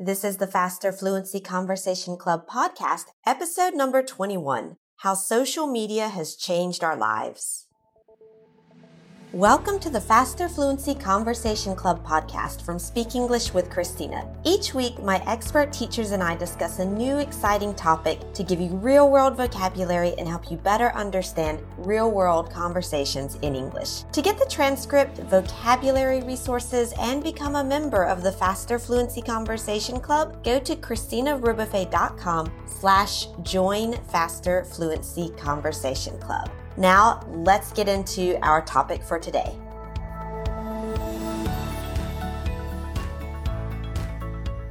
This is the Faster Fluency Conversation Club podcast, episode number 21 How Social Media Has Changed Our Lives. Welcome to the Faster Fluency Conversation Club podcast from Speak English with Christina. Each week, my expert teachers and I discuss a new exciting topic to give you real world vocabulary and help you better understand real world conversations in English. To get the transcript, vocabulary resources, and become a member of the Faster Fluency Conversation Club, go to christinarebuffet.com slash join Faster Fluency Conversation Club. Now, let's get into our topic for today.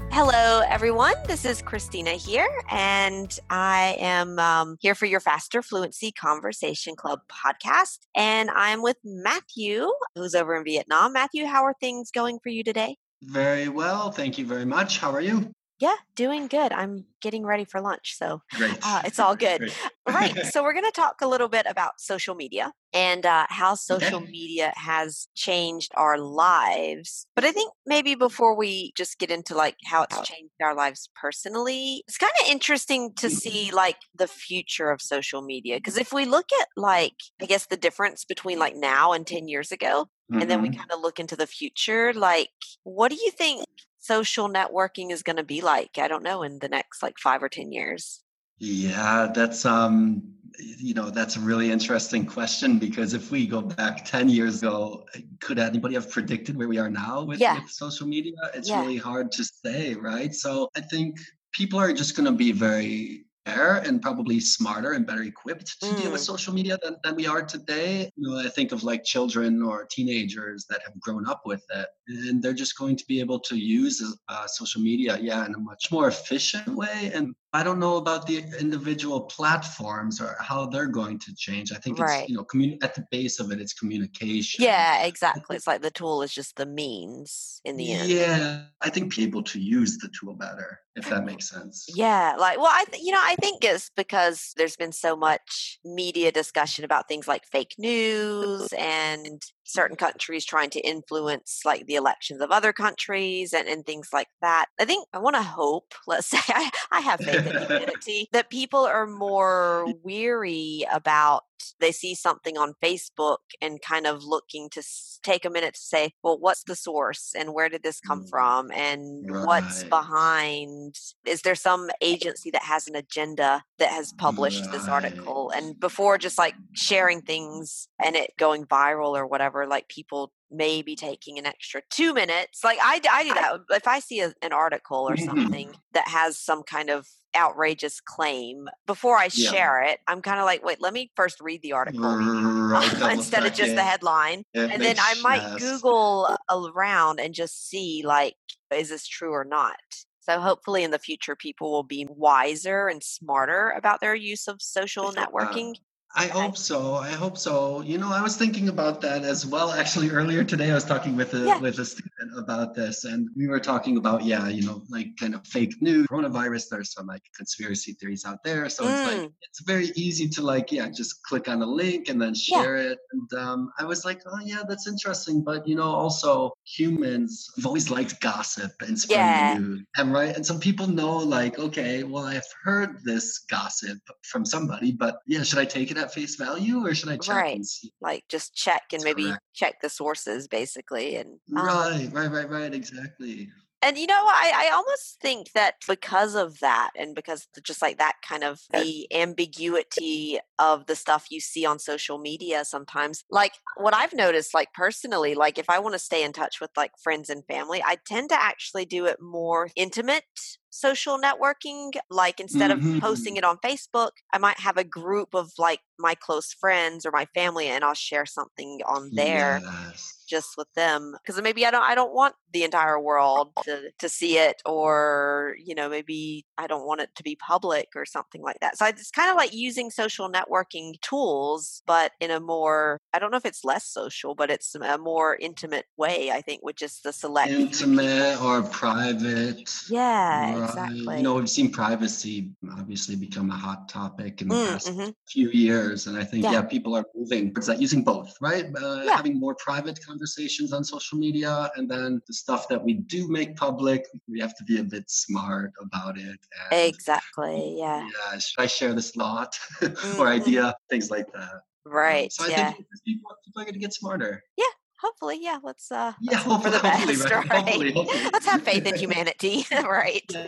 Hello, everyone. This is Christina here, and I am um, here for your Faster Fluency Conversation Club podcast. And I'm with Matthew, who's over in Vietnam. Matthew, how are things going for you today? Very well. Thank you very much. How are you? Yeah, doing good. I'm getting ready for lunch, so uh, it's all good. right. So we're going to talk a little bit about social media and uh, how social okay. media has changed our lives. But I think maybe before we just get into like how it's changed our lives personally, it's kind of interesting to see like the future of social media. Because if we look at like, I guess the difference between like now and 10 years ago, Mm-hmm. and then we mm-hmm. kind of look into the future like what do you think social networking is going to be like i don't know in the next like 5 or 10 years yeah that's um you know that's a really interesting question because if we go back 10 years ago could anybody have predicted where we are now with, yeah. with social media it's yeah. really hard to say right so i think people are just going to be very and probably smarter and better equipped to mm. deal with mm. social media than, than we are today. You know, I think of like children or teenagers that have grown up with it, and they're just going to be able to use uh, social media, yeah, in a much more efficient way and I don't know about the individual platforms or how they're going to change. I think right. it's, you know, commun- at the base of it, it's communication. Yeah, exactly. It's like the tool is just the means in the end. Yeah, I think people to use the tool better, if that makes sense. Yeah, like, well, I, th- you know, I think it's because there's been so much media discussion about things like fake news and certain countries trying to influence like the elections of other countries and, and things like that. I think I want to hope, let's say, I, I have faith in humanity, that people are more weary about they see something on Facebook and kind of looking to take a minute to say, well, what's the source and where did this come mm, from and right. what's behind? Is there some agency that has an agenda that has published right. this article? And before just like sharing things and it going viral or whatever, like people may be taking an extra two minutes. Like I, I do that. If I see a, an article or something that has some kind of outrageous claim before I yeah. share it, I'm kind of like, wait, let me first read the article right, instead of just the headline. It and then I might sense. Google around and just see, like, is this true or not? So hopefully in the future, people will be wiser and smarter about their use of social networking. I hope so. I hope so. You know, I was thinking about that as well. Actually, earlier today, I was talking with a yeah. with a student about this, and we were talking about yeah, you know, like kind of fake news, coronavirus. There's some like conspiracy theories out there, so mm. it's like mm. it's very easy to like yeah, just click on a link and then share yeah. it. And um, I was like, oh yeah, that's interesting, but you know, also humans have always liked gossip and spreading yeah. news, and right, and some people know like, okay, well, I've heard this gossip from somebody, but yeah, should I take it at face value or should I check right. Like just check and maybe correct. check the sources basically and um, Right, right, right, right, exactly. And you know, I, I almost think that because of that, and because just like that kind of the ambiguity of the stuff you see on social media sometimes, like what I've noticed, like personally, like if I want to stay in touch with like friends and family, I tend to actually do it more intimate social networking. Like instead mm-hmm. of posting mm-hmm. it on Facebook, I might have a group of like my close friends or my family and I'll share something on there. Yes just with them because maybe I don't I don't want the entire world to to see it or you know maybe I don't want it to be public or something like that. So it's kind of like using social networking tools but in a more I don't know if it's less social but it's a more intimate way I think with just the select intimate or private. Yeah, exactly. You know, we've seen privacy obviously become a hot topic in the mm, past mm-hmm. few years. And I think, yeah. yeah. people are moving towards that using both, right? Uh, yeah. Having more private conversations on social media. And then the stuff that we do make public, we have to be a bit smart about it. Exactly. Yeah. Yeah. Should I share this thought mm-hmm. or idea? Things like that. Um, right. Um, so I yeah. think people, people are going to get smarter. Yeah, hopefully, yeah, let's uh yeah, let's hope for the best, hopefully, right? right? Hopefully, hopefully. let's have faith in humanity, right? Yeah.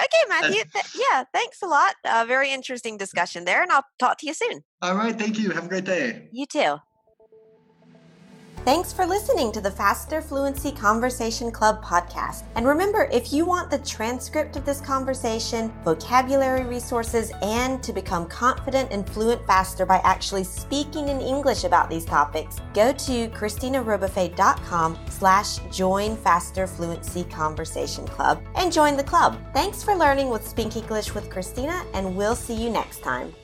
okay, Matthew. Th- yeah, thanks a lot. Uh, very interesting discussion there, and I'll talk to you soon. All right, thank you. Have a great day. You too. Thanks for listening to the Faster Fluency Conversation Club podcast. And remember, if you want the transcript of this conversation, vocabulary resources, and to become confident and fluent faster by actually speaking in English about these topics, go to christinarebuffet.com slash join Faster Fluency Conversation Club and join the club. Thanks for learning with Speak English with Christina, and we'll see you next time.